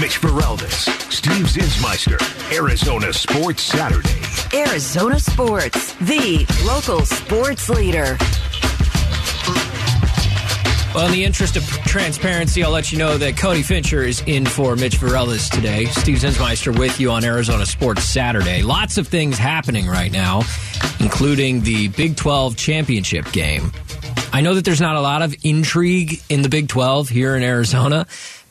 Mitch Feraldis, Steve Zinsmeister, Arizona Sports Saturday. Arizona Sports, the local sports leader. Well, in the interest of transparency, I'll let you know that Cody Fincher is in for Mitch Varellas today. Steve Zinsmeister with you on Arizona Sports Saturday. Lots of things happening right now, including the Big 12 championship game. I know that there's not a lot of intrigue in the Big 12 here in Arizona,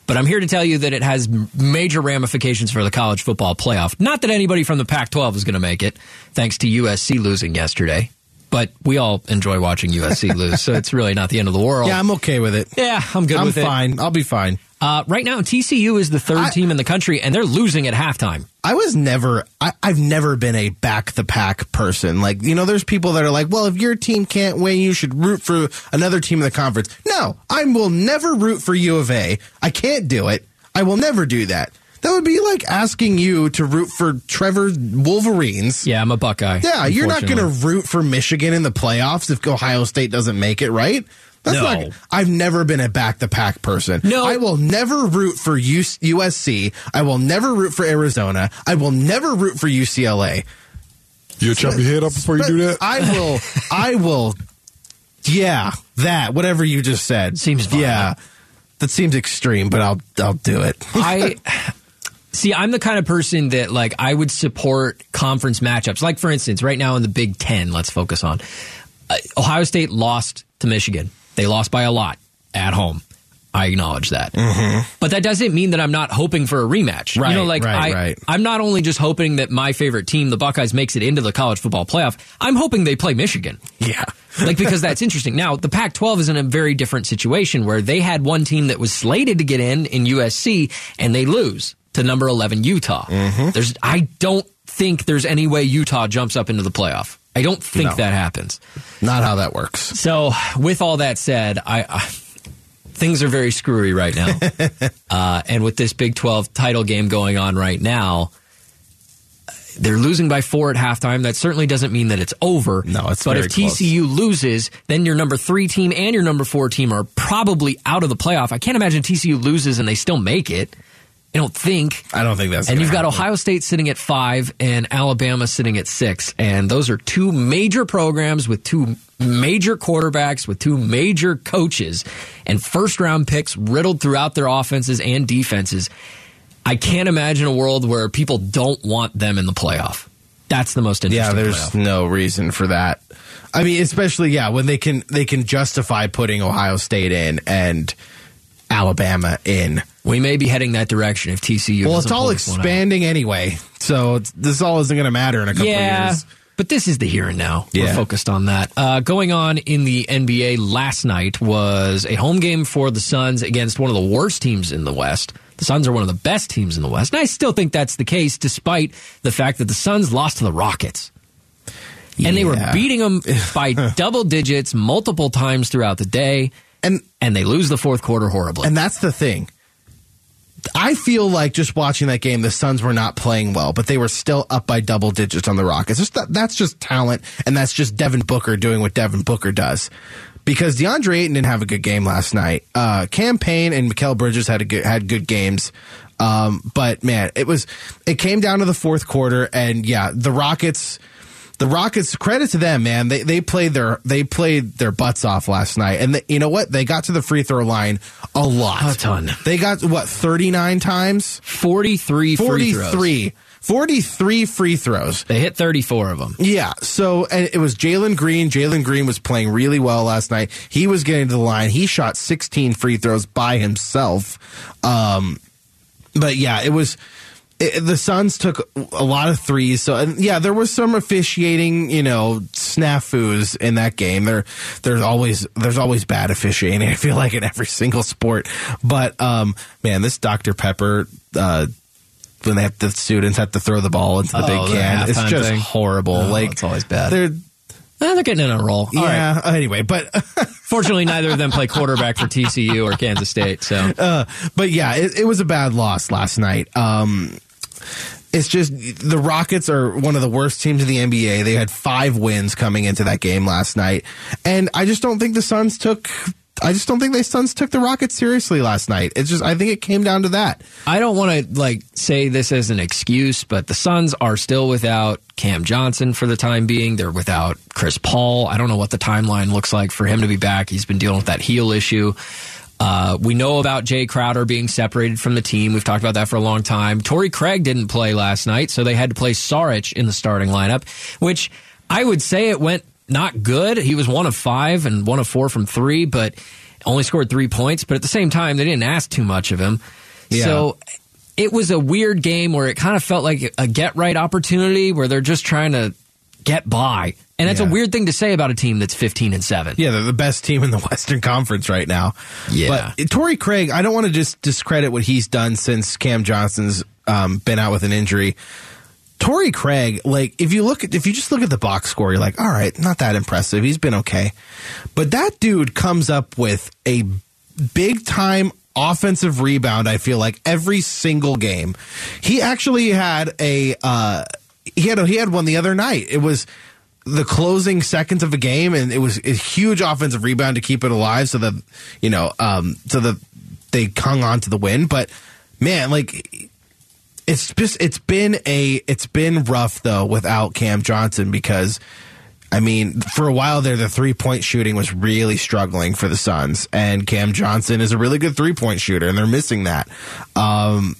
but I'm here to tell you that it has major ramifications for the college football playoff. Not that anybody from the Pac 12 is going to make it, thanks to USC losing yesterday but we all enjoy watching USC lose, so it's really not the end of the world. Yeah, I'm okay with it. Yeah, I'm good I'm with it. fine. I'll be fine. Uh, right now, TCU is the third I- team in the country, and they're losing at halftime. I was never, I, I've never been a back the pack person. Like, you know, there's people that are like, well, if your team can't win, you should root for another team in the conference. No, I will never root for U of A. I can't do it. I will never do that. That would be like asking you to root for Trevor Wolverines. Yeah, I'm a Buckeye. Yeah, you're not going to root for Michigan in the playoffs if Ohio State doesn't make it, right? That's No. not. I've never been a back the pack person. No. I will never root for USC. I will never root for Arizona. I will never root for UCLA. You chop your head up before you do that? I will. I will. Yeah, that whatever you just said Seems violent. Yeah, that seems extreme, but I'll I'll do it. I see. I'm the kind of person that like I would support conference matchups. Like for instance, right now in the Big Ten, let's focus on uh, Ohio State lost to Michigan. They lost by a lot at home. I acknowledge that, but that doesn't mean that I'm not hoping for a rematch. you know, like right, I, right. I'm not only just hoping that my favorite team, the Buckeyes, makes it into the college football playoff. I'm hoping they play Michigan. yeah, like because that's interesting. Now, the Pac-12 is in a very different situation where they had one team that was slated to get in in USC and they lose to number 11 Utah. Mm-hmm. There's I don't think there's any way Utah jumps up into the playoff. I don't think No. that happens. not how that works. So, with all that said, I, I things are very screwy right now. uh, and with this Big 12 title game going on right now, they're losing by four at halftime. That certainly doesn't mean that it's over. No, it's But if TCU loses, then your number three team and your number four team are probably out of the playoff. I can't imagine TCU loses and they still make it. I don't think. I don't think that's. And you've got happen. Ohio State sitting at five and Alabama sitting at six. And those are two major programs with two major quarterbacks, with two major coaches, and first round picks riddled throughout their offenses and defenses. I can't imagine a world where people don't want them in the playoff. That's the most interesting. Yeah, there's playoff. no reason for that. I mean, especially yeah, when they can they can justify putting Ohio State in and Alabama in. We may be heading that direction if TCU. Well, it's all pull this one out. expanding anyway, so this all isn't going to matter in a couple yeah, of years. but this is the here and now. We're focused on that. Uh, going on in the NBA last night was a home game for the Suns against one of the worst teams in the West. The Suns are one of the best teams in the West, and I still think that's the case, despite the fact that the Suns lost to the Rockets. And they were beating them by double digits multiple times throughout the day, And and they lose the fourth quarter horribly. and that's the thing. I feel like just watching that game, the Suns were not playing well, but they were still up by double digits on the Rockets. Just that, that's just talent, and that's just Devin Booker doing what Devin Booker does. Because DeAndre Ayton didn't have a good game last night. Uh, Cam Payne and Mikal Bridges had a good, had good games. Um, but man, it was it came down to the fourth quarter, and yeah, the Rockets. The Rockets, credit to them, man. They they played their they played their butts off last night, and the, you know what? They got to the free throw line a lot, A ton. They got what thirty nine times, 43 free throws. 43, 43 free throws. They hit 34 of them. Yeah, so and it was Jalen Green. Jalen Green was playing really well last night. He was getting to the line. He shot 16 free throws by himself. Um, but yeah, it was it, the Suns took a lot of threes. So and yeah, there was some officiating, you know, snafus in that game. There, there's always there's always bad officiating. I feel like in every single sport. But um, man, this Dr Pepper. Uh, when they have the students have to throw the ball into the Oh, big can, it's just thing? horrible. Oh, like it's always bad. They're Eh, they're getting in a roll. All right. yeah. Anyway, but Fortunately, neither of them play quarterback for TCU or Kansas State. So uh, but yeah, it, it was a bad loss last night. Um, it's just the Rockets are one of the worst teams in the NBA. They had five wins coming into that game last night, and I just don't think the Suns took I just don't think the Suns took the Rockets seriously last night. It's just I think it came down to that. I don't want to like say this as an excuse, but the Suns are still without Cam Johnson for the time being. They're without Chris Paul. I don't know what the timeline looks like for him to be back. He's been dealing with that heel issue. Uh, we know about Jae Crowder being separated from the team. We've talked about that for a long time. Torrey Craig didn't play last night, so they had to play Saric in the starting lineup, which I would say it went not good. He was one of five and one of four from three, but only scored three points. But at the same time, they didn't ask too much of him. Yeah. So it was a weird game where it kind of felt like a get right opportunity where they're just trying to get by. And that's Yeah. a weird thing to say about a team that's 15 and 7. Yeah, they're the best team in the Western Conference right now. Yeah. But Torrey Craig, I don't want to just discredit what he's done since Cam Johnson's um, been out with an injury. Torrey Craig, like if you look at if you just look at the box score, you're like, all right, not that impressive. He's been okay. But that dude comes up with a big time offensive rebound, I feel like, every single game. He actually had a uh he had he had one the other night. It was the closing seconds of a game and it was a huge offensive rebound to keep it alive so that you know um so that they hung on to the win but man like it's just it's been a it's been rough though without Cam Johnson because I mean for a while there the three point shooting was really struggling for the Suns and Cam Johnson is a really good three point shooter and they're missing that. Um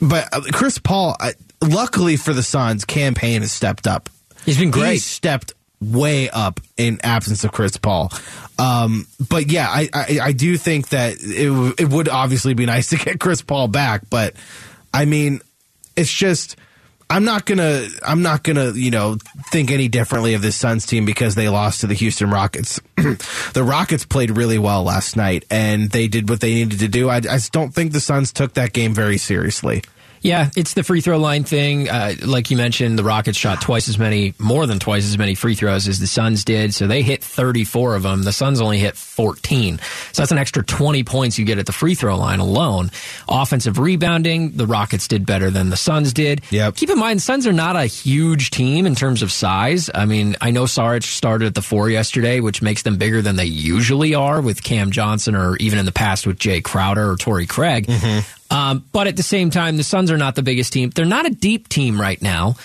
but uh, Chris Paul I, luckily for the Suns Cam Payne has stepped up. He's been great. He stepped way up in absence of Chris Paul. Um, but yeah, I, I, I do think that it, w- it would obviously be nice to get Chris Paul back, but I mean, it's just, I'm not gonna, I'm not gonna, you know, think any differently of this Suns team because they lost to the Houston Rockets. the Rockets played really well last night and they did what they needed to do. I, I just don't think the Suns took that game very seriously. Yeah, it's the free throw line thing. Uh, like you mentioned, the Rockets shot twice as many, more than twice as many free throws as the Suns did. So they hit 34 of them. The Suns only hit 14. So that's an extra 20 points you get at the free throw line alone. Offensive rebounding, the Rockets did better than the Suns did. Yep. Keep in mind, Suns are not a huge team in terms of size. I mean, I know Saric started at the four yesterday, which makes them bigger than they usually are with Cam Johnson or even in the past with Jae Crowder or Torrey Craig. Um, but at the same time, the Suns are not the biggest team. They're not a deep team right now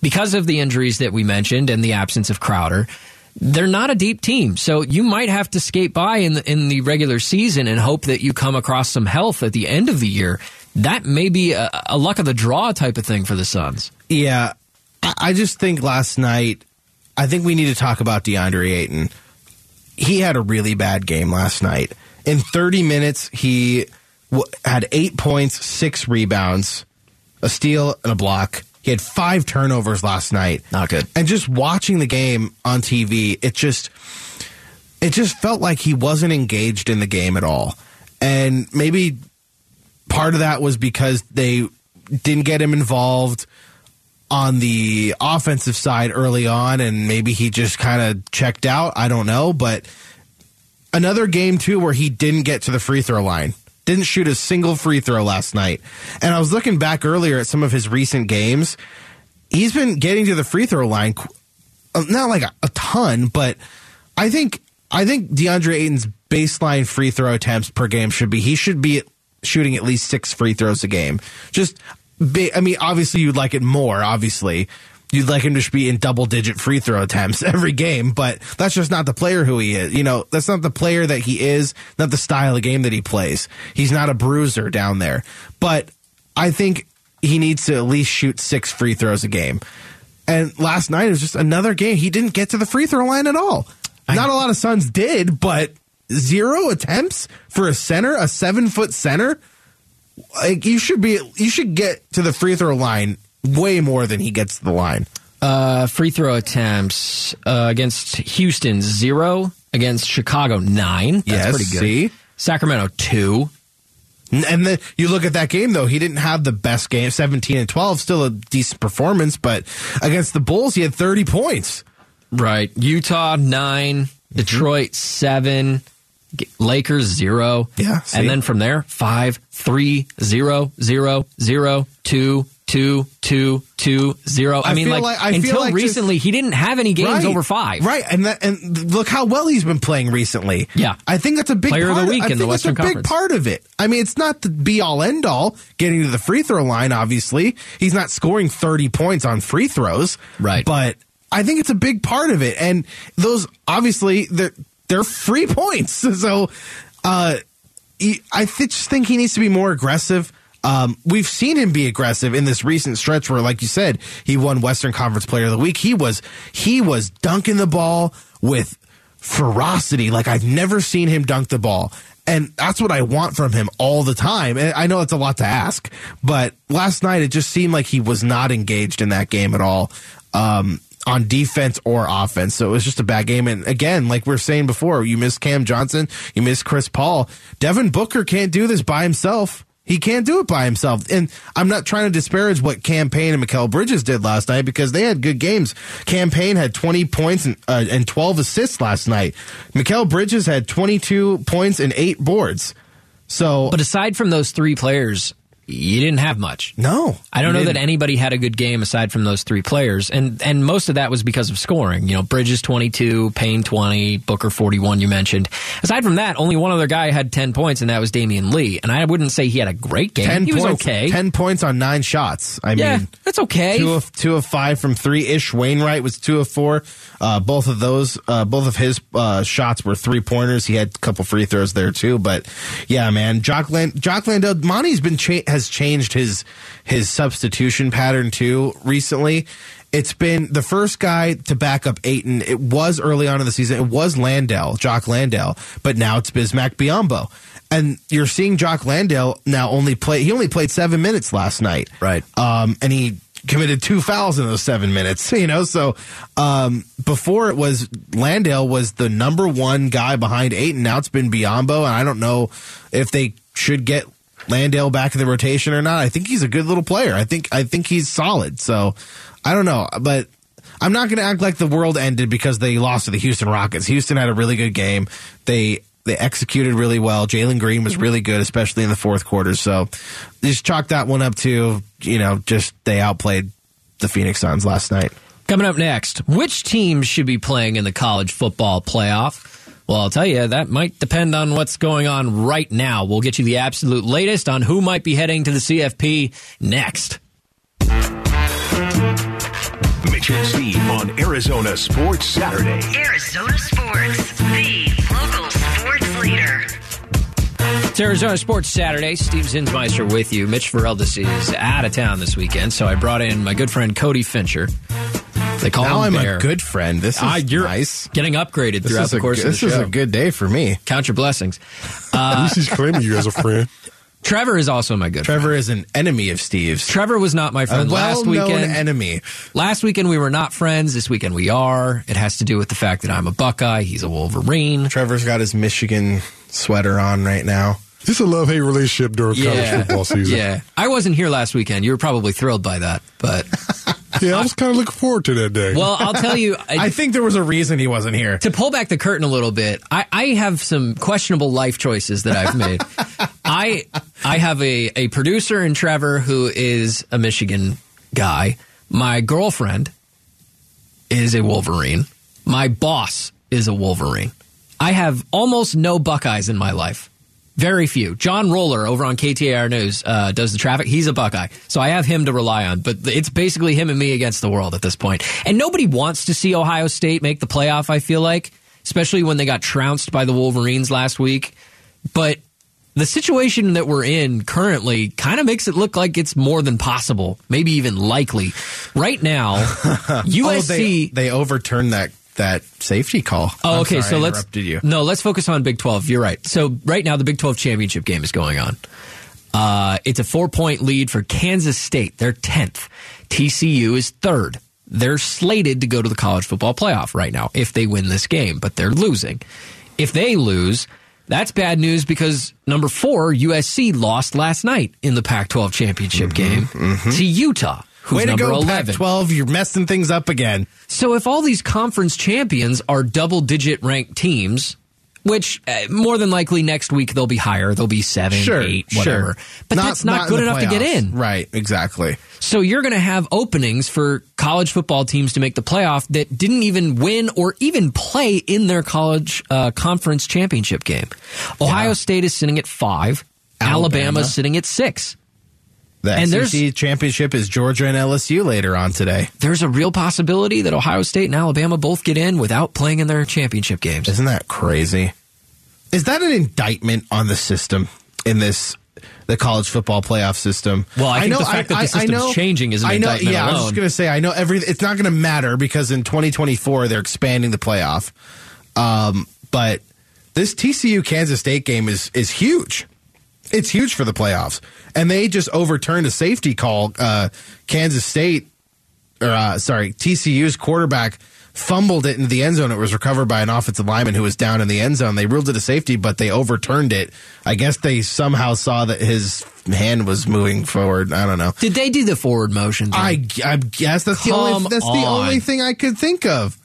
because of the injuries that we mentioned and the absence of Crowder. They're not a deep team, so you might have to skate by in the, in the regular season and hope that you come across some health at the end of the year. That may be a, a luck of the draw type of thing for the Suns. Yeah, I, just think last night, I think we need to talk about DeAndre Ayton. He had a really bad game last night. In 30 minutes, he had eight points, six rebounds, a steal, and a block. He had five turnovers last night. Not good. And just watching the game on TV, it just it just felt like he wasn't engaged in the game at all. And maybe part of that was because they didn't get him involved on the offensive side early on and maybe he just kind of checked out. I don't know, but another game too where he didn't get to the free throw line. Didn't shoot a single free throw last night. And I was looking back earlier at some of his recent games. He's been getting to the free throw line uh, not like a, a ton, but I think I think DeAndre Ayton's baseline free throw attempts per game should be he should be shooting at least six free throws a game. Just, I mean, obviously you'd like it more. Obviously, you'd like him to be in double digit free throw attempts every game, but that's just not the player who he is. You know, that's not the player that he is. Not the style of game that he plays. He's not a bruiser down there. But I think he needs to at least shoot six free throws a game. And last night was just another game. He didn't get to the free throw line at all. Not a lot of Suns did, but zero attempts for a center, a seven foot center. Like you should be, you should get to the free throw line way more than he gets to the line. Uh, free throw attempts uh, against Houston zero, against Chicago nine. That's Yes, pretty good. see? Sacramento two. And then you look at that game though, he didn't have the best game, 17 and 12, still a decent performance, but against the Bulls, he had 30 points. Right. Utah nine, Detroit seven, Lakers zero. Yeah, see? And then from there, five, three, zero, zero, zero, two, two, two, two, zero. I, I mean, like, like- I until like just- recently, he didn't have any games over five. Right, and that, and look how well he's been playing recently. Yeah. I think that's a big Player of part the week I in the think Western that's a Conference. big part of it. I mean, it's not the be all end all getting to the free throw line. Obviously, he's not scoring thirty points on free throws. Right. but I think it's a big part of it, and those obviously they're they're free points. So, uh, he- I th- just think he needs to be more aggressive. Um, we've seen him be aggressive in this recent stretch where, like you said, he won Western Conference Player of the Week. He was he was dunking the ball with ferocity like I've never seen him dunk the ball. And that's what I want from him all the time. And I know it's a lot to ask, but last night it just seemed like he was not engaged in that game at all. Um, on defense or offense. So it was just a bad game. And again, like we are saying before, you miss Cam Johnson, you miss Chris Paul. Devin Booker can't do this by himself. He can't do it by himself. And I'm not trying to disparage what Cam Payne and Mikal Bridges did last night because they had good games. Cam Payne had 20 points and, uh, and 12 assists last night. Mikal Bridges had 22 points and eight boards. So, But aside from those three players, you didn't have much. no. I don't know that didn't. anybody had a good game aside from those three players, and and most of that was because of scoring. You know, Bridges twenty two, Payne twenty, Booker forty one. You mentioned. Aside from that, only one other guy had ten points, and that was Damion Lee. And I wouldn't say he had a great game. 10 he points, was okay. 10 points on nine shots. I yeah, mean, that's okay. two of two of five from three. Ish Wainwright was two of four. Uh, both of those, uh, both of his uh, shots were three pointers. He had a couple free throws there too. But yeah, man, Jock, Land- Jock Landale, Monty's been cha- has changed his his substitution pattern too recently. It's been the first guy to back up Ayton. It was early on in the season. It was Landale, Jock Landale, but now it's Bismack Biyombo. And you're seeing Jock Landale now only play. He only played seven minutes last night, Right. um, and he committed two fouls in those seven minutes. You know, so um, before it was Landale was the number one guy behind Ayton. Now it's been Biyombo, and I don't know if they should get Landale back in the rotation or not. I think he's a good little player. I think I think he's solid. So I don't know, but. I'm not going to act like the world ended because they lost to the Houston Rockets. Houston had a really good game. They they executed really well. Jalen Green was mm-hmm. really good, especially in the fourth quarter. So just chalk that one up to you know just they outplayed the Phoenix Suns last night. Coming up next, which teams should be playing in the college football playoff? Well, I'll tell you, that might depend on what's going on right now. We'll get you the absolute latest on who might be heading to the CFP next. Mitch and Steve on Arizona Sports Saturday. Arizona Sports, the local sports leader. It's Arizona Sports Saturday. Steve Zinsmeister with you. Mitch Vareldas is out of town this weekend, so I brought in my good friend Cody Fincher. They call Now him I'm Bear. a good friend. This is Ah, you're nice. getting upgraded This throughout the a, course this of the is show. a good day for me. Count your blessings. At least he's claiming you as a friend. Trevor is also my good friend. Trevor is an enemy of Steve's. Trevor was not my A friend last weekend. enemy. Last weekend we were not friends. This weekend we are. It has to do with the fact that I'm a Buckeye. He's a Wolverine. Trevor's got his Michigan sweater on right now. It's a love hate relationship during college football season. yeah. I wasn't here last weekend. You were probably thrilled by that, but Yeah, I was kind of looking forward to that day. well, I'll tell you. I, I think there was a reason he wasn't here. to pull back the curtain a little bit, I, I have some questionable life choices that I've made. I I have a, a producer in Trevor who is a Michigan guy. My girlfriend is a Wolverine. My boss is a Wolverine. I have almost no Buckeyes in my life. Very few. John Roller over on KTAR News uh, does the traffic. He's a Buckeye. So I have him to rely on. But it's basically him and me against the world at this point. And nobody wants to see Ohio State make the playoff, I feel like, especially when they got trounced by the Wolverines last week. But the situation that we're in currently kind of makes it look like it's more than possible, maybe even likely. Right now, USC. Oh, they, they overturned that that safety call. Oh, I'm okay. sorry, so let's you. no, let's focus on Big Twelve. You're right. So right now, the Big Twelve championship game is going on. Uh, it's a four point lead for Kansas State. They're tenth. TCU is third. They're slated to go to the college football playoff right now if they win this game, but they're losing. If they lose, that's bad news because number four USC lost last night in the Pac-12 championship game to Utah, who's Way to number go, eleven. Pac-12! You're messing things up again. So if all these conference champions are double digit ranked teams, which uh, more than likely next week they'll be higher. They'll be seven, Sure, eight, whatever. sure. But that's not, in good enough to get in. Right, exactly. So you're going to have openings for college football teams to make the playoff that didn't even win or even play in their college uh, conference championship game. Ohio Yeah. State is sitting at five. Alabama. Alabama's sitting at six. The And SEC championship is Georgia and LSU later on today. There's a real possibility that Ohio State and Alabama both get in without playing in their championship games. Isn't that crazy? Is that an indictment on the system in this the college football playoff system? Well, I think the fact that the system's changing is an I know, indictment Yeah, I was just going to say I know every. It's not going to matter because in 2024 they're expanding the playoff. Um, but this TCU Kansas State game is is huge. It's huge for the playoffs, and they just overturned a safety call. Uh, Kansas State, or uh, sorry, TCU's quarterback fumbled it into the end zone. It was recovered by an offensive lineman who was down in the end zone. They ruled it a safety, but they overturned it. I guess they somehow saw that his hand was moving forward. I don't know. Did they do the forward motion? thing? I, I guess that's the only that's the only thing I could think of.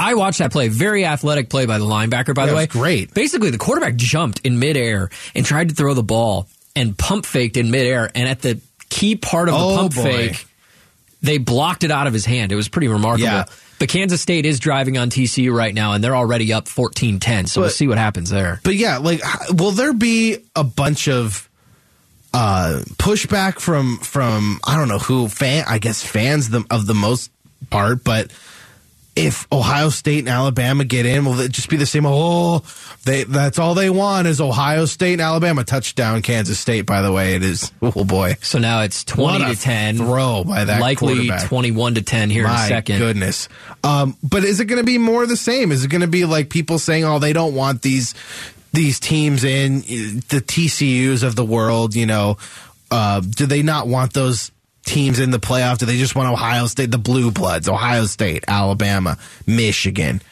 I watched that play. Very athletic play by the linebacker, by Yeah, the way. great. Basically, the quarterback jumped in midair and tried to throw the ball and pump faked in midair. And at the key part of the Oh, pump boy. fake, they blocked it out of his hand. It was pretty remarkable. Yeah. But Kansas State is driving on TCU right now, and they're already up 14 10. So we'll see what happens there. But yeah, like, will there be a bunch of uh, pushback from from I don't know who fan? I guess fans the, of the most part, but. If Ohio State and Alabama get in, will it just be the same? Oh, they that's all they want is Ohio State and Alabama touchdown. Kansas State, by the way, it is. Oh boy, So now it's 20 What a to 10. throw by that Likely 21 to 10 here in a second. goodness. Um, but is it going to be more of the same? Is it going to be like people saying, "Oh, they don't want these these teams in the TCU's of the world"? You know, uh, do they not want those teams in the playoff? Do they just want Ohio State, the Blue Bloods, Ohio State, Alabama, Michigan,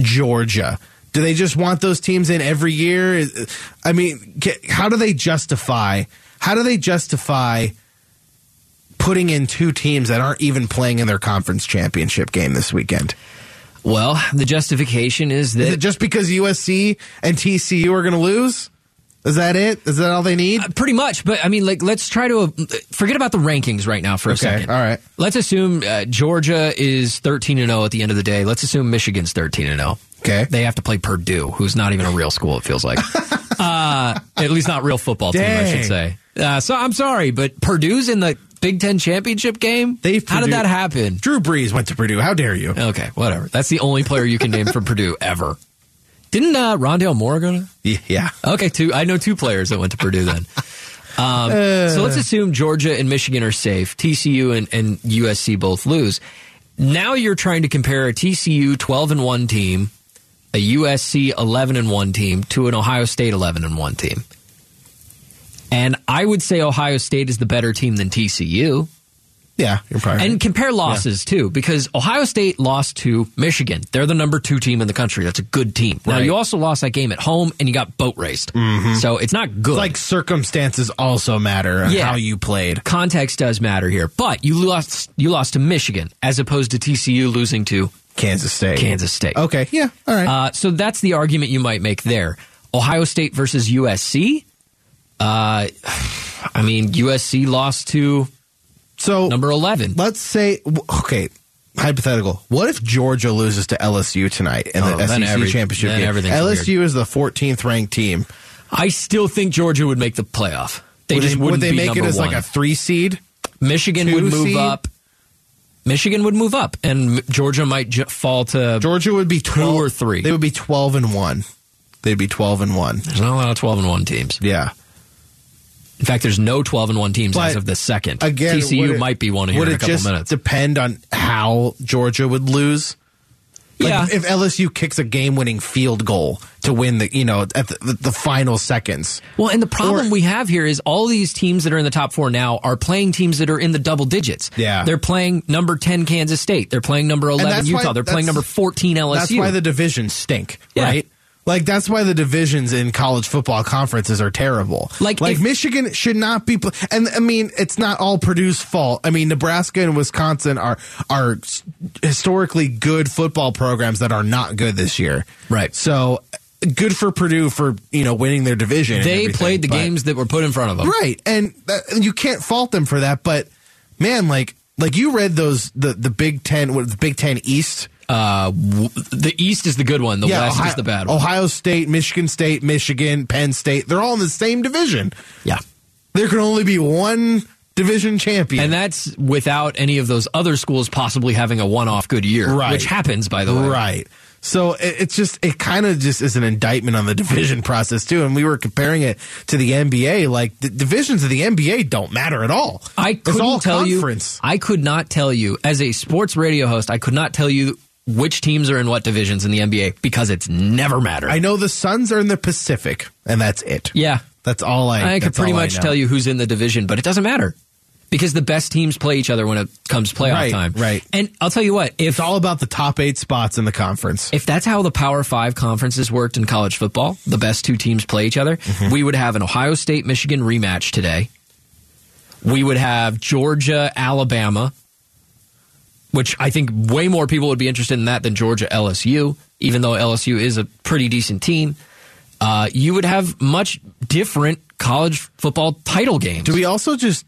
Georgia? Do they just want those teams in every year? I mean, how do they justify? How do they justify? putting in two teams that aren't even playing in their conference championship game this weekend? Well, the justification is that Is it just because USC and TCU are going to lose? Is that it? Is that all they need? Uh, Pretty much, but I mean, like, let's try to uh, forget about the rankings right now for a Okay, second. all right. Let's assume uh, Georgia is thirteen and zero at the end of the day. Let's assume Michigan's thirteen and zero. Okay. They have to play Purdue, who's not even a real school. It feels like, uh, at least not real football team, I should say. Uh, so I'm sorry, but Purdue's in the Big Ten championship game. They've How did that happen? Drew Brees went to Purdue. How dare you? Okay, whatever. That's the only player you can name from Purdue ever. Didn't uh, Rondale Moore go to? Yeah. Okay, two. I know two players that went to Purdue then. Um, so let's assume Georgia and Michigan are safe. TCU and, and USC both lose. Now you're trying to compare a TCU 12 and 1 team, a USC 11 and 1 team to an Ohio State 11 and 1 team. And I would say Ohio State is the better team than TCU. Yeah. You're probably And compare losses too, because Ohio State lost to Michigan. They're the number two team in the country. That's a good team. Now Right. you also lost that game at home, and you got boat raced. So it's not good. like circumstances also matter Yeah. how you played. context does matter here, but you lost. You lost to Michigan as opposed to TCU losing to Kansas State. Kansas State. Okay. Yeah. All right. Uh, so that's the argument you might make there. Ohio State versus USC. Uh, I mean, USC lost to so number eleven. let's say, okay, hypothetical. What if Georgia loses to LSU tonight in Oh, the SEC every- championship game? LSU is the 14th ranked team. I still think Georgia would make the playoff. They would just would they make it as one. like a three seed? Michigan two would move seed? up. Michigan would move up, and Georgia might j- fall to. Georgia would be 12 or three. They would be 12 and 1. They'd be 12 and 1. There's not a lot of twelve and one teams. Yeah. In fact, there's no twelve and one teams But, as of the second. Again, TCU would it- might be one here would in a it couple just minutes. depend on how Georgia would lose? Like Yeah. if LSU kicks a game-winning field goal to win the, you know, at the, the, the final seconds. Well, and the problem Or- we have here is all these teams that are in the top four now are playing teams that are in the double digits. Yeah. They're playing number 10 Kansas State. They're playing number 11 that's why- Utah. They're playing number 14 LSU. That's why the divisions stink, Yeah. right? Like that's why the divisions in college football conferences are terrible. Like, like if- Michigan should not be. And I mean, it's not all Purdue's fault. I mean, Nebraska and Wisconsin are are historically good football programs that are not good this year. Right. So good for Purdue for you know winning their division. They played the but- games that were put in front of them. right, and that, you can't fault them for that. But man, like like you read those the the Big Ten, what the Big Ten East. Uh, w- the East is the good one. The West Ohio, is the bad one. Ohio State, Michigan State, Michigan, Penn State. They're all in the same division. Yeah. There can only be one division champion. And that's without any of those other schools possibly having a one-off good year, Right. which happens, by the way. Right. So it, it's just it kind of just is an indictment on the division process too. And we were comparing it to the NBA. Like the divisions of the NBA don't matter at all. I couldn't all tell conference. you. I could not tell you as a sports radio host. I could not tell you which teams are in what divisions in the NBA because it's never mattered. I know the Suns are in the Pacific, and that's it. yeah, That's all I. I could pretty much tell you who's in the division, but it doesn't matter because the best teams play each other when it comes playoff Right, time. right. And I'll tell you what, if It's all about the top eight spots in the conference. if that's how the Power Five conferences worked in college football, the best two teams play each other, Mm-hmm. we would have an Ohio State Michigan rematch today. We would have Georgia Alabama, which I think way more people would be interested in that than Georgia LSU, even though LSU is a pretty decent team. Uh, you would have much different college football title games. Do we also just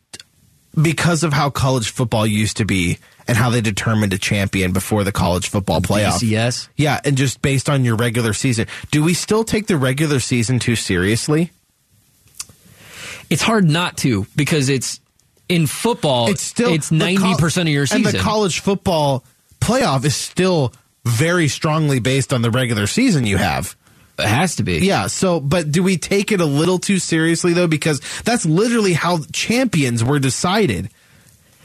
because of how college football used to be and how they determined a champion before the college football playoff? Yes. Yeah, and just based on your regular season, do we still take the regular season too seriously? It's hard not to because it's in football. It's still it's ninety col- percent of your season. and the college football playoff is still very strongly based on the regular season you have. it has to be. Yeah, so but do we take it a little too seriously though because that's literally how champions were decided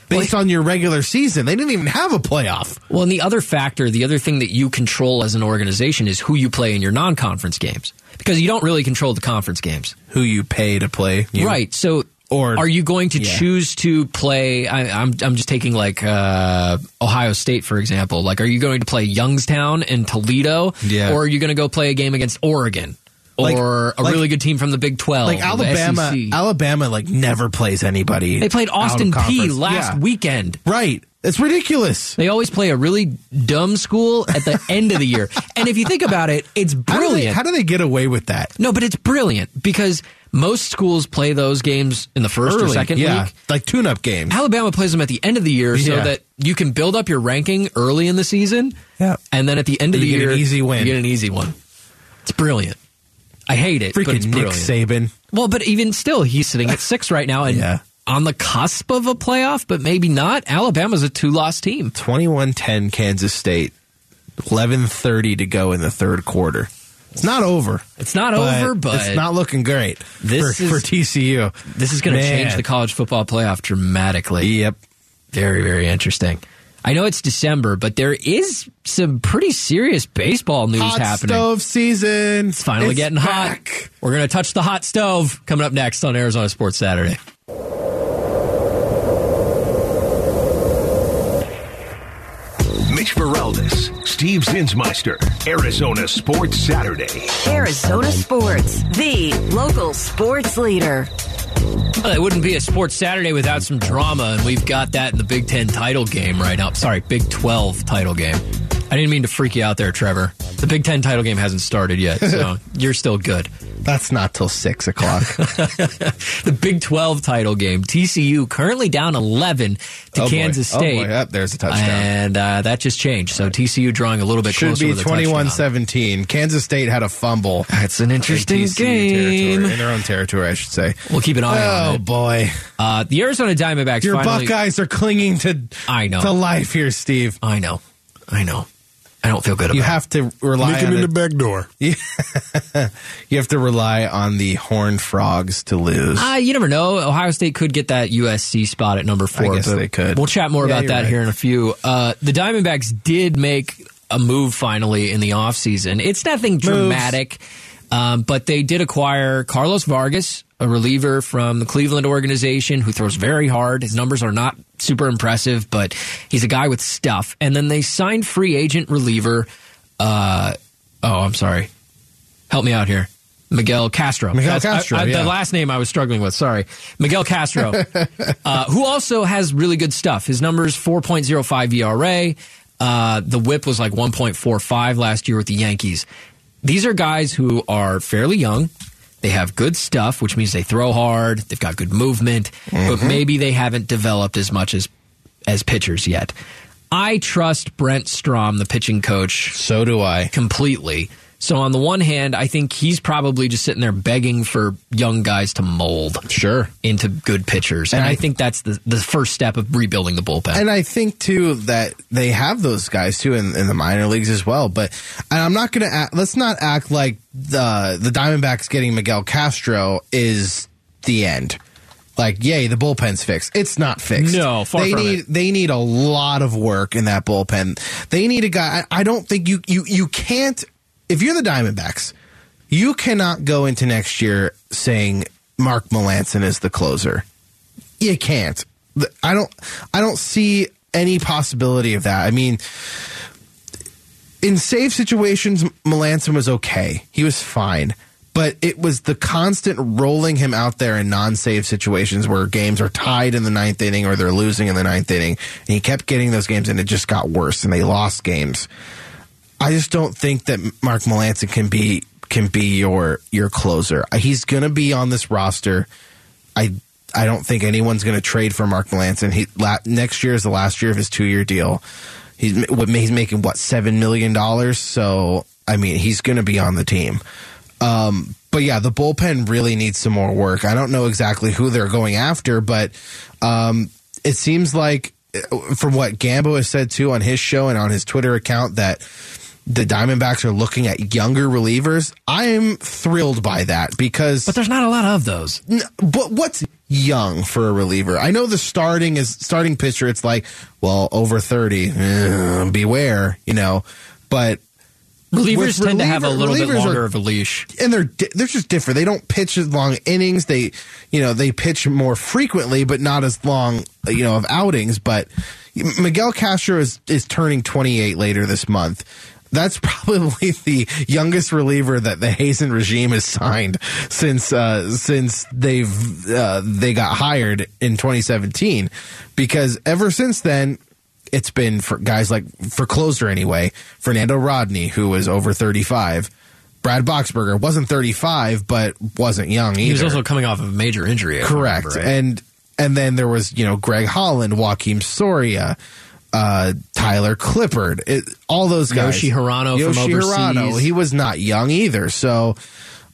based on your regular season. They didn't even have a playoff. Well, and the other factor, the other thing that you control as an organization is who you play in your non-conference games because you don't really control the conference games, Who you pay to play. You- right? So, Or- are you going to yeah. choose to play? I, I'm I'm just taking like uh, Ohio State for example. Like, are you going to play Youngstown and Toledo, Yeah. or are you going to go play a game against Oregon? Like- or a like- really good team from the Big Twelve, Like Alabama, Alabama like never plays anybody. They played Austin Peay last Yeah. weekend. Right. It's ridiculous. They always play a really dumb school at the end of the year. And if you think about it, it's How do, they, brilliant. how do they get away with that? no, but it's brilliant because most schools play those games in the first or second yeah, week. like tune-up games. Alabama plays them at the end of the year so that you can build up your ranking early in the season. Yeah. And then at the end of You the get year, an easy win. You get an easy one. It's brilliant. I hate it, Freaking Nick. Saban. Well, but even still, he's sitting at six right now and Yeah. on the cusp of a playoff, but maybe not. Alabama's a two-loss team. 21-10 Kansas State. 11:30 to go in the third quarter. It's not over. It's not over, but it's not looking great This for, is- for TCU. This is going to change the college football playoff dramatically. Yep. Very, very interesting. I know it's December, but there is some pretty serious baseball news happening. Hot happening. stove season. It's finally getting hot. We're going to touch the hot stove coming up next on Arizona Sports Saturday. Mitch Vareldes, Steve Zinsmeister, Arizona Sports Saturday. Arizona Sports, the local sports leader. Well, it wouldn't be a Sports Saturday without some drama, and we've got that in the Big Ten title game right now. Sorry, Big 12 title game. I didn't mean to freak you out there, Trevor. The Big Ten title game hasn't started yet, so you're still good. That's not till six o'clock. The Big 12 title game. TCU currently down 11 to Oh, boy. Kansas Oh, State. boy. Yep, there's a touchdown. And uh, that just changed. So TCU drawing a little bit Should closer be with a touchdown. 21-17. Kansas State had a fumble. It's an interesting in game. in their own territory, I should say. We'll keep an eye on Oh it. boy, Uh, the Arizona Diamondbacks your finally. Buckeyes are clinging to I know. to life here, Steve. I know. I know. I don't feel good about You have to rely Nick him on in the, the back door. you have to rely on the Horned Frogs to lose. Uh, you never know. Ohio State could get that USC spot at number four. I guess but they could. We'll chat more Yeah, about that right. here in a few. Uh, the Diamondbacks did make a move finally in the offseason. It's nothing dramatic, um, but they did acquire Carlos Vargas, a reliever from the Cleveland organization who throws very hard. His numbers are not super impressive, but he's a guy with stuff. And then they signed free agent reliever. Uh, oh, I'm sorry. Help me out here. Miguel Castro. Miguel That's- I- Castro, I- yeah. The last name I was struggling with. Sorry. Miguel Castro, uh, who also has really good stuff. His numbers 4.05 ERA. Uh, the whip was like 1.45 last year with the Yankees. These are guys who are fairly young. They have good stuff, which means they throw hard. They've got good movement, but mm-hmm. maybe they haven't developed as much as as pitchers yet. I trust Brent Strom, the pitching coach, So do I. completely. So on the one hand, I think he's probably just sitting there begging for young guys to mold Sure. into good pitchers, and, And I, I- think that's the the first step of rebuilding the bullpen. And I think too that they have those guys too in, in the minor leagues as well. But and I'm not going to act, let's not act like the the Diamondbacks getting Miguel Castro is the end. Like, yay, the bullpen's fixed. It's not fixed. No, far they from need it. they need a lot of work in that bullpen. They need a guy. I, I don't think you you you can't if you're the Diamondbacks, you cannot go into next year saying Mark Melancon is the closer you can't. I don't. I don't see any possibility of that. I mean, in safe situations, Melancon was okay. He was fine. But it was the constant rolling him out there in non-save situations where games are tied in the ninth inning or they're losing in the ninth inning, and he kept getting those games, and it just got worse, and they lost games. I just don't think that Mark Melancon can be can be your your closer. He's going to be on this roster. I I don't think anyone's going to trade for Mark Melancon. He la, next year is the last year of his two year deal. He's he's making what seven million dollars. So I mean he's going to be on the team. Um, but yeah, the bullpen really needs some more work. I don't know exactly who they're going after, but um, it seems like uh, from what Gambo has said too on his show and on his Twitter account that the Diamondbacks are looking at younger relievers. I am thrilled by that because but there's not a lot of those. N- but what's young for a reliever? I know the starting is starting pitcher. It's like, well, over thirty, eh, beware, you know. But Relievers tend to have a little bit longer are- of a leash. and they're di- they're just different. They don't pitch as long innings. They you know they pitch more frequently, but not as long you know of outings. But Miguel Castro is is turning twenty eight later this month. That's probably the youngest reliever that the Hazen regime has signed since uh, since they've uh, they got hired in 2017. Because ever since then, it's been for guys like for closer anyway. Fernando Rodney, who was over 35. Brad Boxberger wasn't 35, but wasn't young either. He was also coming off of a major injury. I correct. remember right. And and then there was you know Greg Holland, Joakim Soria, uh, Tyler Clippard, it, all those guys. Yoshi Hirano from overseas. Hirano, he was not young either. So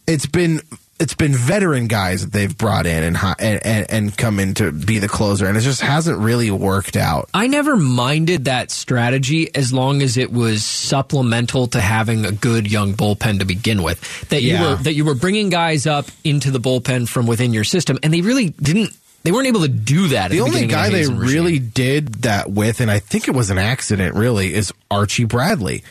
it's been it's been veteran guys that they've brought in and and, and come in to be the closer, and it just hasn't really worked out. I never minded that strategy as long as it was supplemental to having a good young bullpen to begin with. That you Yeah. were that you were bringing guys up into the bullpen from within your system, and they really didn't. They weren't able to do that. At The the, only guy they regime. really did that with, and I think it was an accident, really, is Archie Bradley.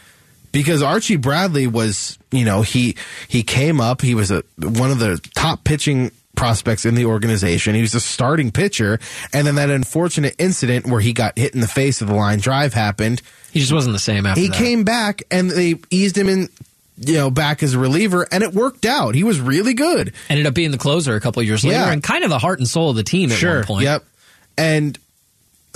Because Archie Bradley was, you know, he he came up. He was a one of the top pitching prospects in the organization. He was a starting pitcher, and then that unfortunate incident where he got hit in the face of the line drive happened. he just wasn't the same after He that. came back, and they eased him in, you know, back as a reliever, and it worked out. He was really good. ended up being the closer a couple years later, Yeah. and kind of the heart and soul of the team at sure. one point. Yep. And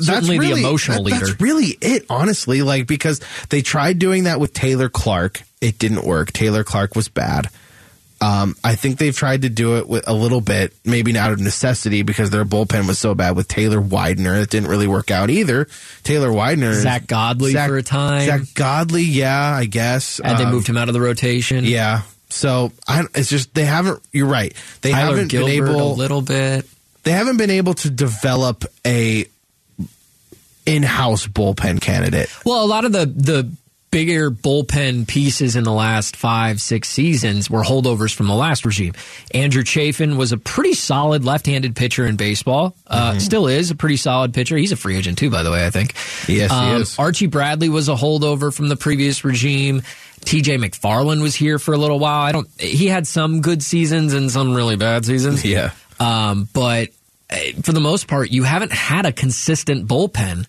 Certainly the that's really, emotional that- leader. That's really it, honestly. Like because they tried doing that with Taylor Clarke, it didn't work. Taylor Clarke was bad. Um, I think they've tried to do it with a little bit, maybe not out of necessity because their bullpen was so bad with Taylor Widener. It didn't really work out either. Taylor Widener, Zack Godley for a time. Zack Godley, yeah, I guess. and they Um, moved him out of the rotation. Yeah. So I, it's just they haven't. You're right. They Tyler haven't Gilbert been able a little bit. they haven't been able to develop a in-house bullpen candidate. Well, a lot of the the bigger bullpen pieces in the last five six seasons were holdovers from the last regime. Andrew Chafin was a pretty solid left-handed pitcher in baseball. Uh, Still is a pretty solid pitcher. He's a free agent too, by the way. I think. Yes, he Um, is. Archie Bradley was a holdover from the previous regime. T.J. McFarland was here for a little while. I don't. He had some good seasons and some really bad seasons. Yeah. Um, but uh, for the most part, you haven't had a consistent bullpen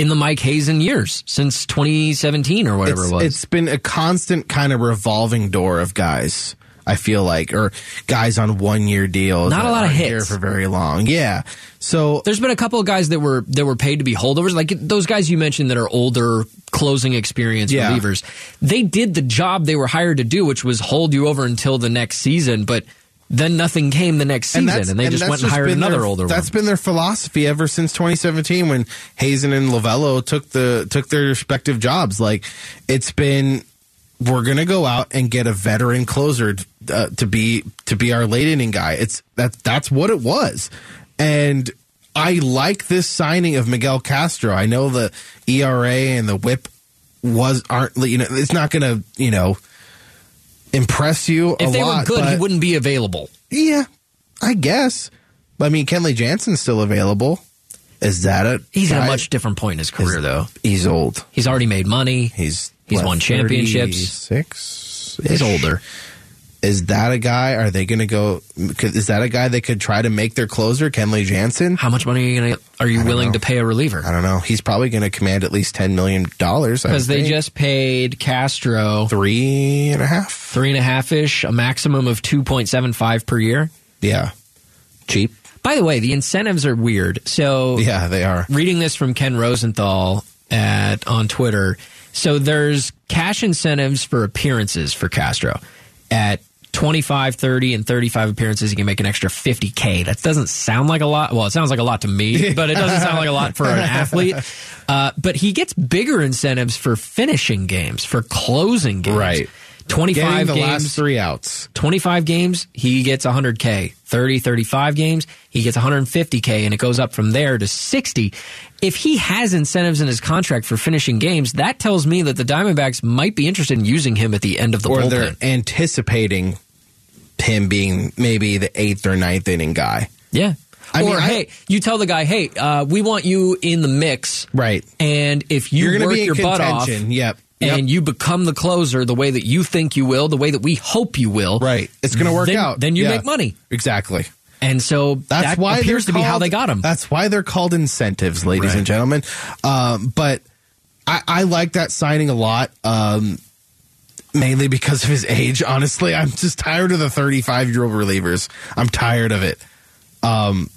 in the Mike Hazen years since 2017 or whatever It's, it was. it's been a constant kind of revolving door of guys. I feel like, or guys on one year deals. Not a lot of hits. for very long. Yeah. So There's been a couple of guys that were that were paid to be holdovers, like those guys you mentioned that are older, closing experience Yeah. relievers. They did the job they were hired to do, which was hold you over until the next season. But then nothing came the next season, and, they just went and hired another their, older That's one. been their philosophy ever since 2017 when Hazen and Lovullo took the took their respective jobs. Like it's been we're going to go out and get a veteran closer uh, to be to be our late inning guy. It's that that's what it was. And I like this signing of Miguel Castro. I know the ERA and the whip was aren't you know it's not going to, you know, impress you a If they lot, were good, he wouldn't be available. yeah, I guess. But I mean, Kenley Jansen's still available. Is that a? He's at a much different point in his career, though. He's old. He's already made money. He's He's won championships. Six. He's older. Is that a guy? Are they going to go? Is that a guy they could try to make their closer, Kenley Jansen? How much money are you gonna? Are you willing know. to pay a reliever? I don't know. He's probably going to command at least ten million dollars Because they just paid Castro three and a half. three and a half ish, a maximum of two point seven five per year. Yeah, cheap. By the way, the incentives are weird. So Yeah, they are. reading this from Ken Rosenthal at on Twitter. So there's cash incentives for appearances for Castro. At 25, 30, and 35 appearances, you can make an extra 50K. That doesn't sound like a lot. Well, it sounds like a lot to me, but it doesn't sound like a lot for an athlete. Uh, but he gets bigger incentives for finishing games, for closing games. Right. 25 the games. last three outs. 25 games, he gets 100K. 30, 35 games, he gets 150K, and it goes up from there to 60. If he has incentives in his contract for finishing games, that tells me that the Diamondbacks might be interested in using him at the end of the or bullpen. they're anticipating him being maybe the eighth or ninth inning guy. Yeah. I or, mean, I- hey, you tell the guy, hey, uh, we want you in the mix. Right. And if you to work be your butt off. Yep. Yep. and you become the closer the way that you think you will, the way that we hope you will, right. It's going to work then, out. Then you Yeah. make money. Exactly. And so That's that why appears to they're be how they got him. That's why they're called incentives, ladies Right. and gentlemen. Um, but I, I like that signing a lot. Um, mainly because of his age. Honestly, I'm just tired of the 35 year old relievers. I'm tired of it. Um,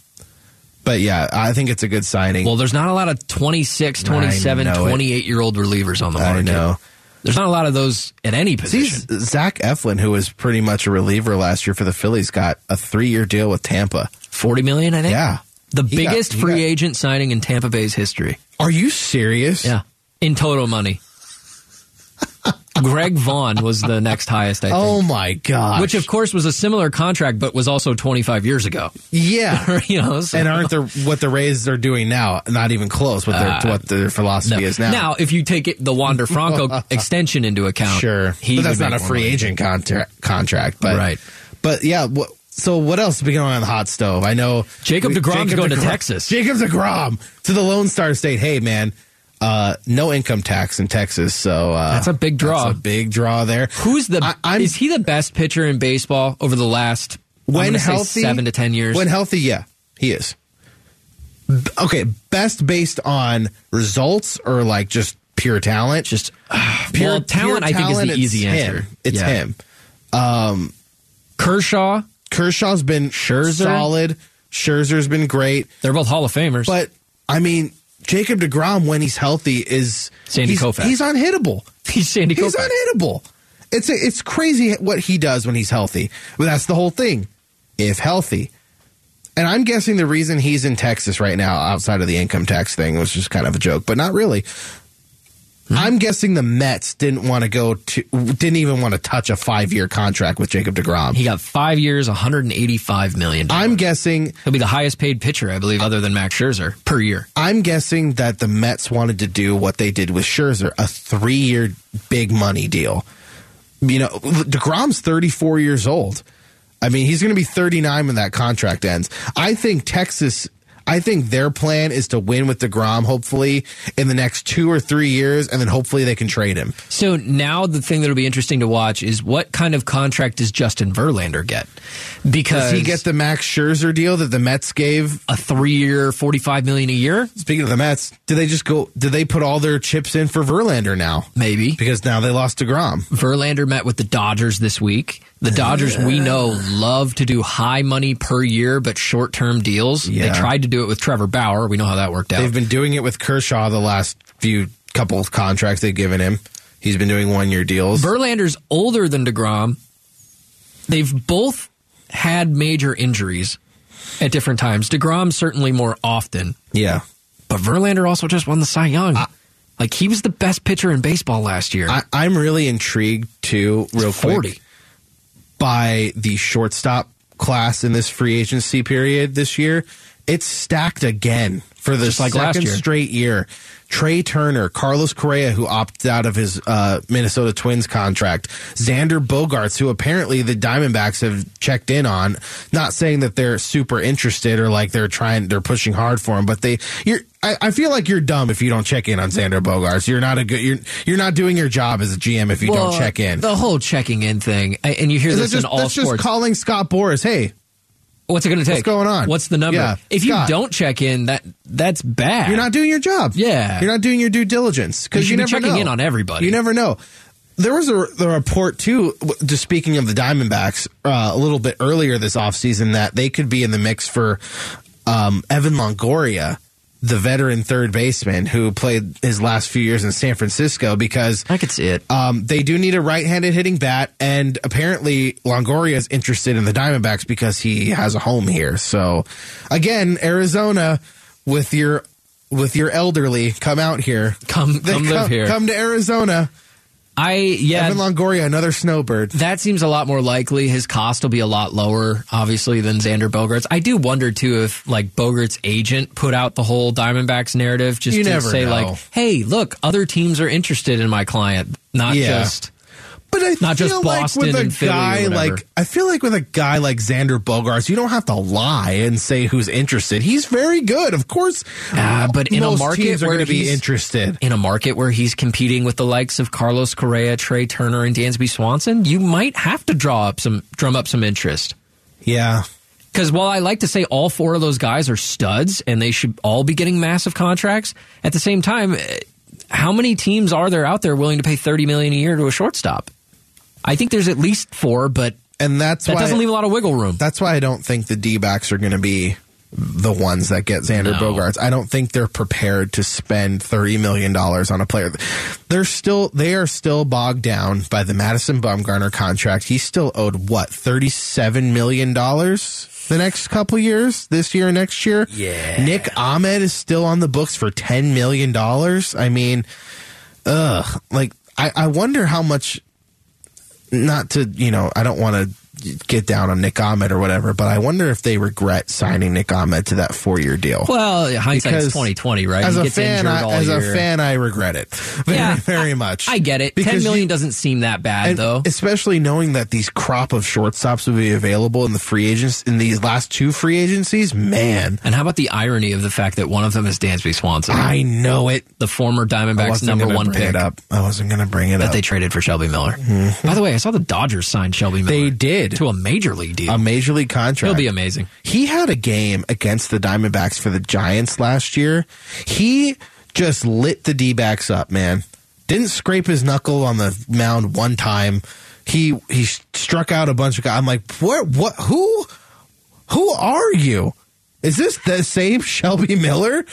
but yeah, I think it's a good signing. Well, there's not a lot of 26, 27, know it. 28 year old relievers on the I market. know. There's not a lot of those at any See, position. Zach Eflin, who was pretty much a reliever last year for the Phillies, got a three year deal with Tampa. 40 million, I think. Yeah. The He biggest he free got- agent signing in Tampa Bay's history. Are you serious? Yeah. In total money. Greg Vaughn was the next highest, I think. Oh my god. Which, of course, was a similar contract, but was also 25 years ago. yeah. you know, so- and aren't the what the Rays are doing now? Not even close. What their Uh, what their philosophy No. is now. Now, if you take it, the Wander Franco extension into account, sure, he but that's not a free agent contract. Contract, but Right. But yeah. What, so what else is going on in the hot stove? I know Jacob DeGrom's going to Texas. Jacob Degrom to the Lone Star State. Hey man, uh, no income tax in Texas, so uh, That's a big draw. That's a big draw there. Who's the? I- is he the best pitcher in baseball over the last when healthy? seven to ten years? When healthy, yeah, he is. Okay, best based on results or like just pure talent. Just pure well, talent, pure I think is the easy it's answer. Him. It's Yeah. him. Kershaw. Kershaw's been Scherzer? solid. Scherzer's been great, They're both Hall of Famers. but I mean, Jacob Degrom when he's healthy is Sandy he's, Koufax. He's unhittable. he's Sandy Koufax. He's unhittable. It's it's crazy what he does when he's healthy. But that's the whole thing. If healthy. And I'm guessing the reason he's in Texas right now, outside of the income tax thing, was just kind of a joke, but not really. Hmm? I'm guessing the Mets didn't want to go to, didn't even want to touch a five year contract with Jacob DeGrom. He got five years, 185 million. I'm guessing He'll be the highest paid pitcher, I believe, other than Max Scherzer per year. I'm guessing that the Mets wanted to do what they did with Scherzer, a three year big money deal. You know, DeGrom's 34 years old. I mean, he's going to be 39 when that contract ends. I think Texas, I think their plan is to win with DeGrom, hopefully, in the next two or three years, and then hopefully they can trade him. So now the thing that'll be interesting to watch is what kind of contract does Justin Verlander get? Because Does he get the Max Scherzer deal that the Mets gave? a three-year, forty-five million a year, Speaking of the Mets, do they just go? Do they put all their chips in for Verlander now? maybe. Because now they lost to Grom. Verlander met with the Dodgers this week. The Dodgers, we know, love to do high money per year, but short term deals. Yeah. They tried to do it with Trevor Bauer. We know how that worked out. They've been doing it with Kershaw the last few couple of contracts they've given him. He's been doing one year deals. Verlander's older than DeGrom. They've both had major injuries at different times. DeGrom certainly more often, yeah. but Verlander also just won the Cy Young. like he was the best pitcher in baseball last year. I, I'm really intrigued too, real quick, 40. by the shortstop class in this free agency period this year. It's stacked again for the Just like last second year. straight year. Trea Turner, Carlos Correa, who opted out of his uh, Minnesota Twins contract, Xander Bogaerts, who apparently the Diamondbacks have checked in on. Not saying that they're super interested or like they're trying, they're pushing hard for him, but they, you're, I, I feel like you're dumb if you don't check in on Xander Bogaerts. You're not a good, you're, you're not doing your job as a GM if you Well, don't check in. The whole checking in thing, and you hear this just, in all that's just calling Scott Boras, hey, What's it going to take? What's going on? What's the number? Yeah, if Scott. you don't check in, that that's bad. You're not doing your job. Yeah. You're not doing your due diligence because should you, be never checking know. in on everybody. You never know. There was a the report too. Just speaking of the Diamondbacks, uh, a little bit earlier this offseason that they could be in the mix for um, Evan Longoria, the veteran third baseman who played his last few years in San Francisco, because I could see it. um, they do need a right-handed hitting bat, and apparently Longoria is interested in the Diamondbacks because he has a home here. So, again, Arizona with your with your elderly, come out here. Come- They come live here. Come to Arizona. I yeah. Evan Longoria, another snowbird. that seems a lot more likely. His cost will be a lot lower, obviously, than Xander Bogaerts. I do wonder too if like Bogaerts' agent put out the whole Diamondbacks narrative just You to say know. like, "Hey, look, other teams are interested in my client, not Yeah. just." But I Not feel just like with a Philly guy like I feel like with a guy like Xander Bogaerts, you don't have to lie and say who's interested. He's very good, of course. Ah, but in a market where going to be he's- interested. In a market where he's competing with the likes of Carlos Correa, Trea Turner, and Dansby Swanson, you might have to draw up some drum up some interest. Yeah. Because while I like to say all four of those guys are studs and they should all be getting massive contracts, at the same time, eh, how many teams are there out there willing to pay thirty million a year to a shortstop? I think there's at least four, but And that's that why doesn't leave a lot of wiggle room. That's why I don't think the D backs are going to be the ones that get Xander No. Bogaerts. I don't think they're prepared to spend thirty million dollars on a player. They're still they are still bogged down by the Madison Bumgarner contract. He's still owed what thirty seven million dollars the next couple years, this year and next year. Yeah. Nick Ahmed is still on the books for ten million dollars. I mean, ugh, like I, I wonder how much not to you know I don't want to get down on Nick Ahmed or whatever, but I wonder if they regret signing Nick Ahmed to that four year deal. well, hindsight's twenty twenty, right? As He a gets fan, injured I, all as a fan, I regret it very, Yeah, very I- much. I get it. Ten million you- doesn't seem that bad, though. especially knowing that these crop of shortstops will be available in the free agents in these last two free agencies. Man, And how about the irony of the fact that one of them is Dansby Swanson, I know it. the former Diamondbacks number one pick it up. I wasn't going to bring it that up. That they traded for Shelby Miller. Mm-hmm. By the way, I saw the Dodgers sign Shelby Miller. They did. To a major league deal. a major league contract. He'll be amazing. He had a game against the Diamondbacks for the Giants last year. He just lit the D backs up, man. Didn't scrape his knuckle on the mound one time. He he struck out a bunch of guys. I'm like, what? What? Who? Who are you? Is this the same Shelby Miller?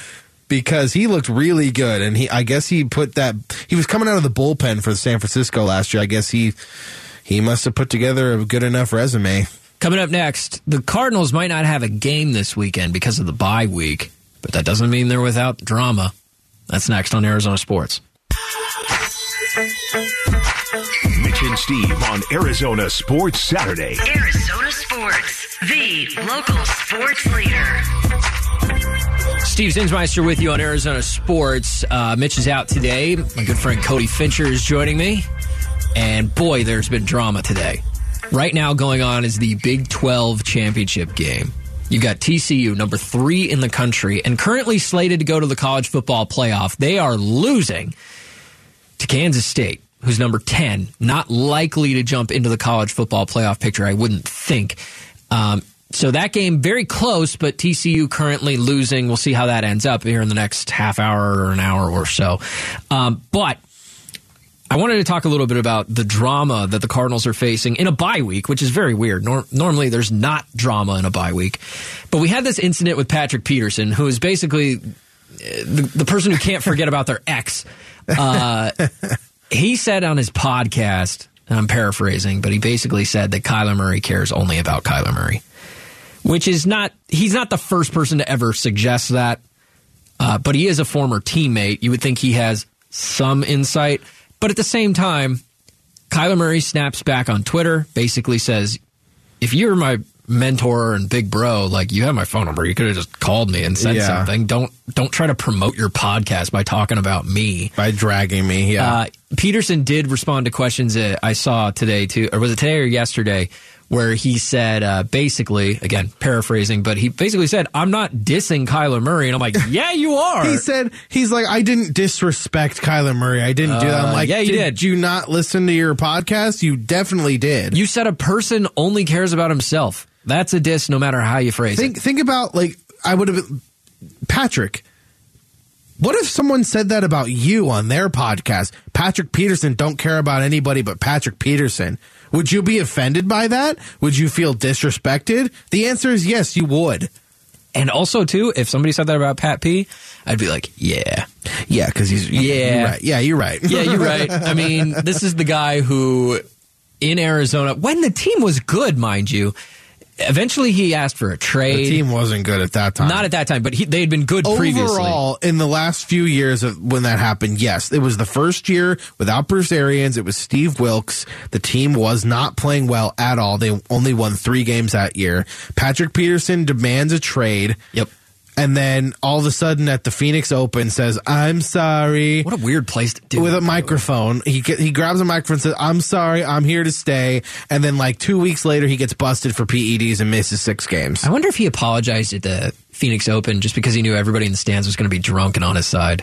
Because he looked really good, and he I guess he put that he was coming out of the bullpen for San Francisco last year. I guess he he must have put together a good enough resume. Coming up next, the Cardinals might not have a game this weekend because of the bye week, but that doesn't mean they're without drama. That's next on Arizona Sports. Mitch and Steve on Arizona Sports Saturday. Arizona Sports, the local sports leader. Steve Zinsmeister with you on Arizona Sports. Uh, Mitch is out today. My good friend Cody Fincher is joining me. And boy, there's been drama today. Right now, going on is the Big 12 championship game. You've got TCU, number three in the country, and currently slated to go to the college football playoff. They are losing to Kansas State, who's number 10, not likely to jump into the college football playoff picture, I wouldn't think. Um, so that game very close, but TCU currently losing. We'll see how that ends up here in the next half hour or an hour or so. Um, but I wanted to talk a little bit about the drama that the Cardinals are facing in a bye week, which is very weird. Nor- normally, there's not drama in a bye week, but we had this incident with Patrick Peterson, who is basically uh, the, the person who can't forget about their ex. Uh, he said on his podcast, and I'm paraphrasing, but he basically said that Kyler Murray cares only about Kyler Murray, which is not, he's not the first person to ever suggest that, uh, but he is a former teammate. You would think he has some insight. But at the same time, Kyler Murray snaps back on Twitter, basically says, if you're my mentor and big bro, like you have my phone number, you could have just called me and said Yeah. something. Don't don't try to promote your podcast by talking about me. By dragging me, yeah. Uh, Peterson did respond to questions that I saw today too, or was it today or yesterday, where he said uh, basically, again paraphrasing, but he basically said, "I'm not dissing Kyler Murray," and I'm like, "Yeah, you are." he said he's like I didn't disrespect Kyler Murray. I didn't do that. I'm Uh, like, yeah, you did. you not listen to your podcast? You definitely did. You said a person only cares about himself. That's a diss, no matter how you phrase think it. think about like I would have Patrick. What if someone said that about you on their podcast? Patrick Peterson don't care about anybody but Patrick Peterson. Would you be offended by that? Would you feel disrespected? The answer is yes, you would. And also, too, if somebody said that about Pat P, I'd be like, yeah. Yeah, because he's Yeah. you're right. Yeah, you're right. Yeah, you're right. I mean, this is the guy who, in Arizona, when the team was good, mind you, eventually he asked for a trade. the team wasn't good at that time. Not at that time, but he, they had been good previously. Overall, in the last few years of when that happened, yes, it was the first year without Bruce Arians. It was Steve Wilks. The team was not playing well at all. They only won three games that year. Patrick Peterson demands a trade. Yep. And then all of a sudden at the Phoenix Open says, I'm sorry. What a weird place to do with a microphone. He he grabs a microphone and says, I'm sorry, I'm here to stay. And then like two weeks later, he gets busted for PEDs and misses six games. I wonder if he apologized at the Phoenix Open just because he knew everybody in the stands was going to be drunk and on his side.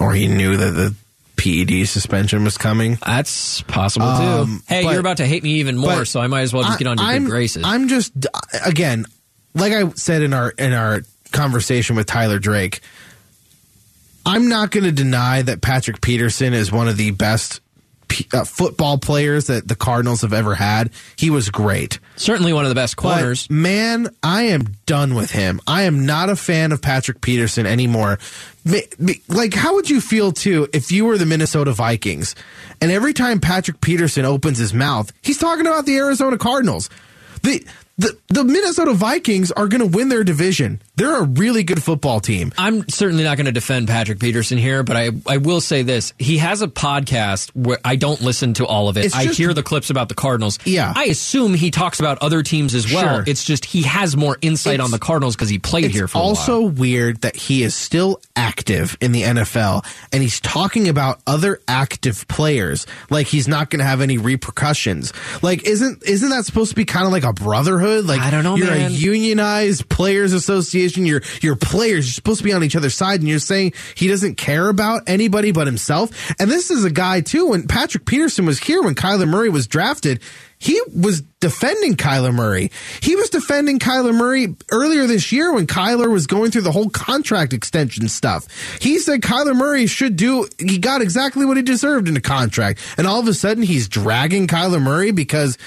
Or he knew that the PED suspension was coming. That's possible too. Um, hey, but- you're about to hate me even more, so I might as well just get on your I'm, good graces. I'm just again, like I said in our in our conversation with Tyler Drake. I'm not going to deny that Patrick Peterson is one of the best p- uh, football players that the Cardinals have ever had. He was great. Certainly one of the best But, corners. man, I am done with him. I am not a fan of Patrick Peterson anymore. Like, how would you feel too if you were the Minnesota Vikings and every time Patrick Peterson opens his mouth, he's talking about the Arizona Cardinals? The the, the Minnesota Vikings are going to win their division. They're a really good football team. I'm certainly not going to defend Patrick Peterson here, but I, I will say this. He has a podcast where I don't listen to all of it. It's I just- hear the clips about the Cardinals. Yeah. I assume he talks about other teams as well. Sure. It's just he has more insight It's- on the Cardinals because he played here for a also weird that he is still active in the NFL and he's talking about other active players like he's not going to have any repercussions. Like isn't isn't that supposed to be kind of like a brotherhood? Like I don't know, you're man. a unionized players association. You're you're players. You're supposed to be on each other's side and you're saying he doesn't care about anybody but himself. And this is a guy too when Patrick Peterson was here when Kyler Murray was drafted, he was defending Kyler Murray. He was defending Kyler Murray earlier this year when Kyler was going through the whole contract extension stuff. He said Kyler Murray should do, he got exactly what he deserved in the contract. And all of a sudden he's dragging Kyler Murray because,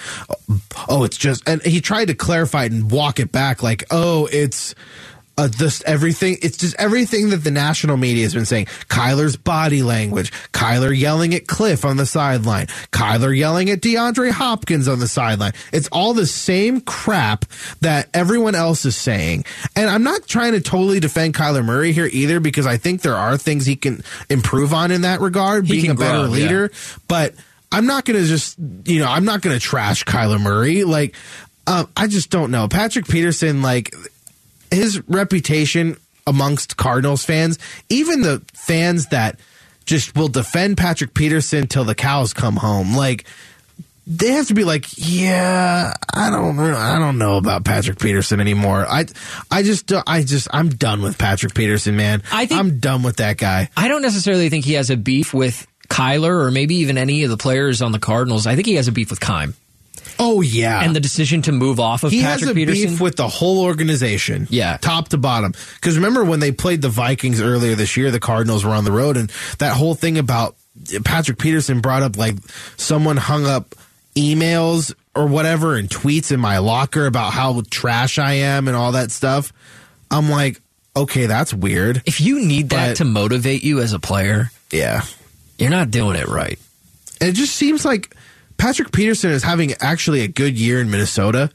oh, it's just, and he tried to clarify it and walk it back like, oh, it's, uh, just everything. It's just everything that the national media has been saying. Kyler's body language, Kyler yelling at Cliff on the sideline, Kyler yelling at DeAndre Hopkins on the sideline. It's all the same crap that everyone else is saying. And I'm not trying to totally defend Kyler Murray here either because I think there are things he can improve on in that regard, He being a better grow, yeah. leader. But I'm not going to just, you know, I'm not going to trash Kyler Murray. Like, um, I just don't know. Patrick Peterson, like, his reputation amongst Cardinals fans, even the fans that just will defend Patrick Peterson till the cows come home, like they have to be like, yeah, I don't, re- I don't know about Patrick Peterson anymore. I, I just, don't- I just, I'm done with Patrick Peterson, man. I think- I'm done with that guy. I don't necessarily think he has a beef with Kyler or maybe even any of the players on the Cardinals. I think he has a beef with Keim. Oh yeah, and the decision to move off of he Patrick has a Peterson. beef with the whole organization. Yeah. top to bottom. Because remember when they played the Vikings earlier this year, the Cardinals were on the road, and that whole thing about Patrick Peterson brought up like someone hung up emails or whatever and tweets in my locker about how trash I am and all that stuff. I'm like, okay, that's weird. if you need that But- to motivate you as a player, Yeah. you're not doing it right. It just seems like Patrick Peterson is having actually a good year in Minnesota,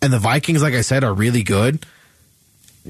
and the Vikings, like I said, are really good.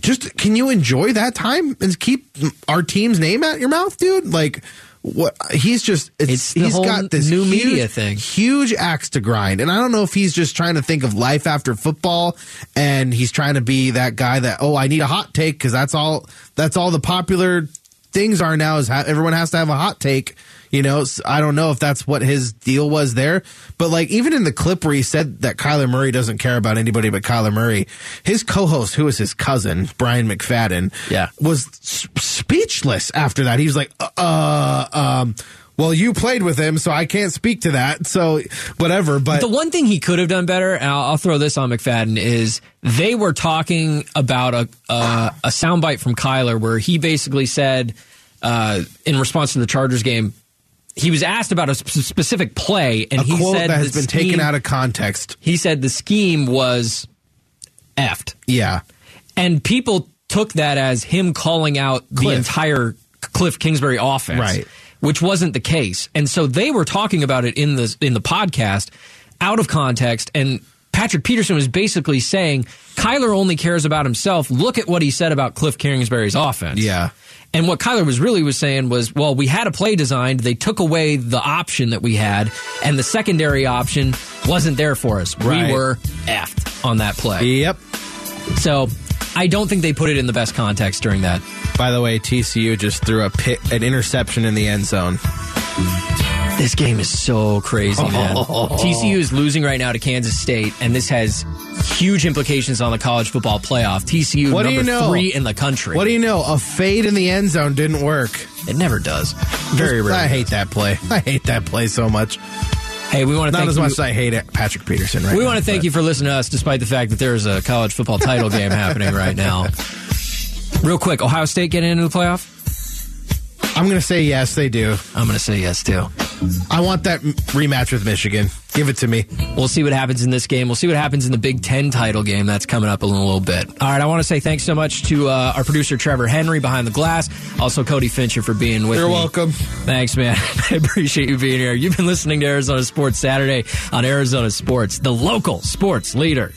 Just can you enjoy that time and keep our team's name out your mouth, dude? Like what he's just it's, It's he's got this new huge, media thing. huge axe to grind, and I don't know if he's just trying to think of life after football, and he's trying to be that guy that oh I need a hot take because that's all that's all the popular things are now is ha- everyone has to have a hot take. You know, I don't know if that's what his deal was there, but like even in the clip where he said that Kyler Murray doesn't care about anybody but Kyler Murray, his co-host, who is his cousin Bryant McFadden, Yeah. was s- speechless after that. He was like, uh, um, well, you played with him, so I can't speak to that. So whatever, but The one thing he could have done better, and I'll, I'll throw this on McFadden, is they were talking about a uh, a soundbite from Kyler where he basically said, uh, in response to the Chargers game, he was asked about a sp- specific play, and a he quote said that has been taken out of context. He said the scheme was effed, Yeah. and people took that as him calling out the entire Cliff Kingsbury offense, Right. Which wasn't the case, and so they were talking about it in the in the podcast out of context, and Patrick Peterson was basically saying Kyler only cares about himself. Look at what he said about Cliff Kingsbury's offense. Yeah. And what Kyler was really was saying was, well, we had a play designed. They took away the option that we had, and the secondary option wasn't there for us. Right. We were effed on that play. Yep. So I don't think they put it in the best context during that. By the way, TCU just threw a pit, an interception in the end zone. This game is so crazy, man. TCU is losing right now to Kansas State, and this has huge implications on the college football playoff. TCU What do number you know? three in the country. What do you know? A fade in the end zone didn't work. it never does. Very rare. I hate that play. I hate that play so much. Hey, we want to Not thank as you. much as I hate it, Patrick Peterson. Right we now, want to thank but- you for listening to us, despite the fact that there's a college football title game happening right now. Real quick, Ohio State getting into the playoff? I'm going to say yes, they do. I'm going to say yes too. I want that rematch with Michigan. Give it to me. We'll see what happens in this game. We'll see what happens in the Big Ten title game that's coming up in a little bit. All right, I want to say thanks so much to uh, our producer Trevor Henry behind the glass, also Cody Fincher for being with You're me. welcome. Thanks, man. I appreciate you being here. You've been listening to Arizona Sports Saturday on Arizona Sports, the local sports leader.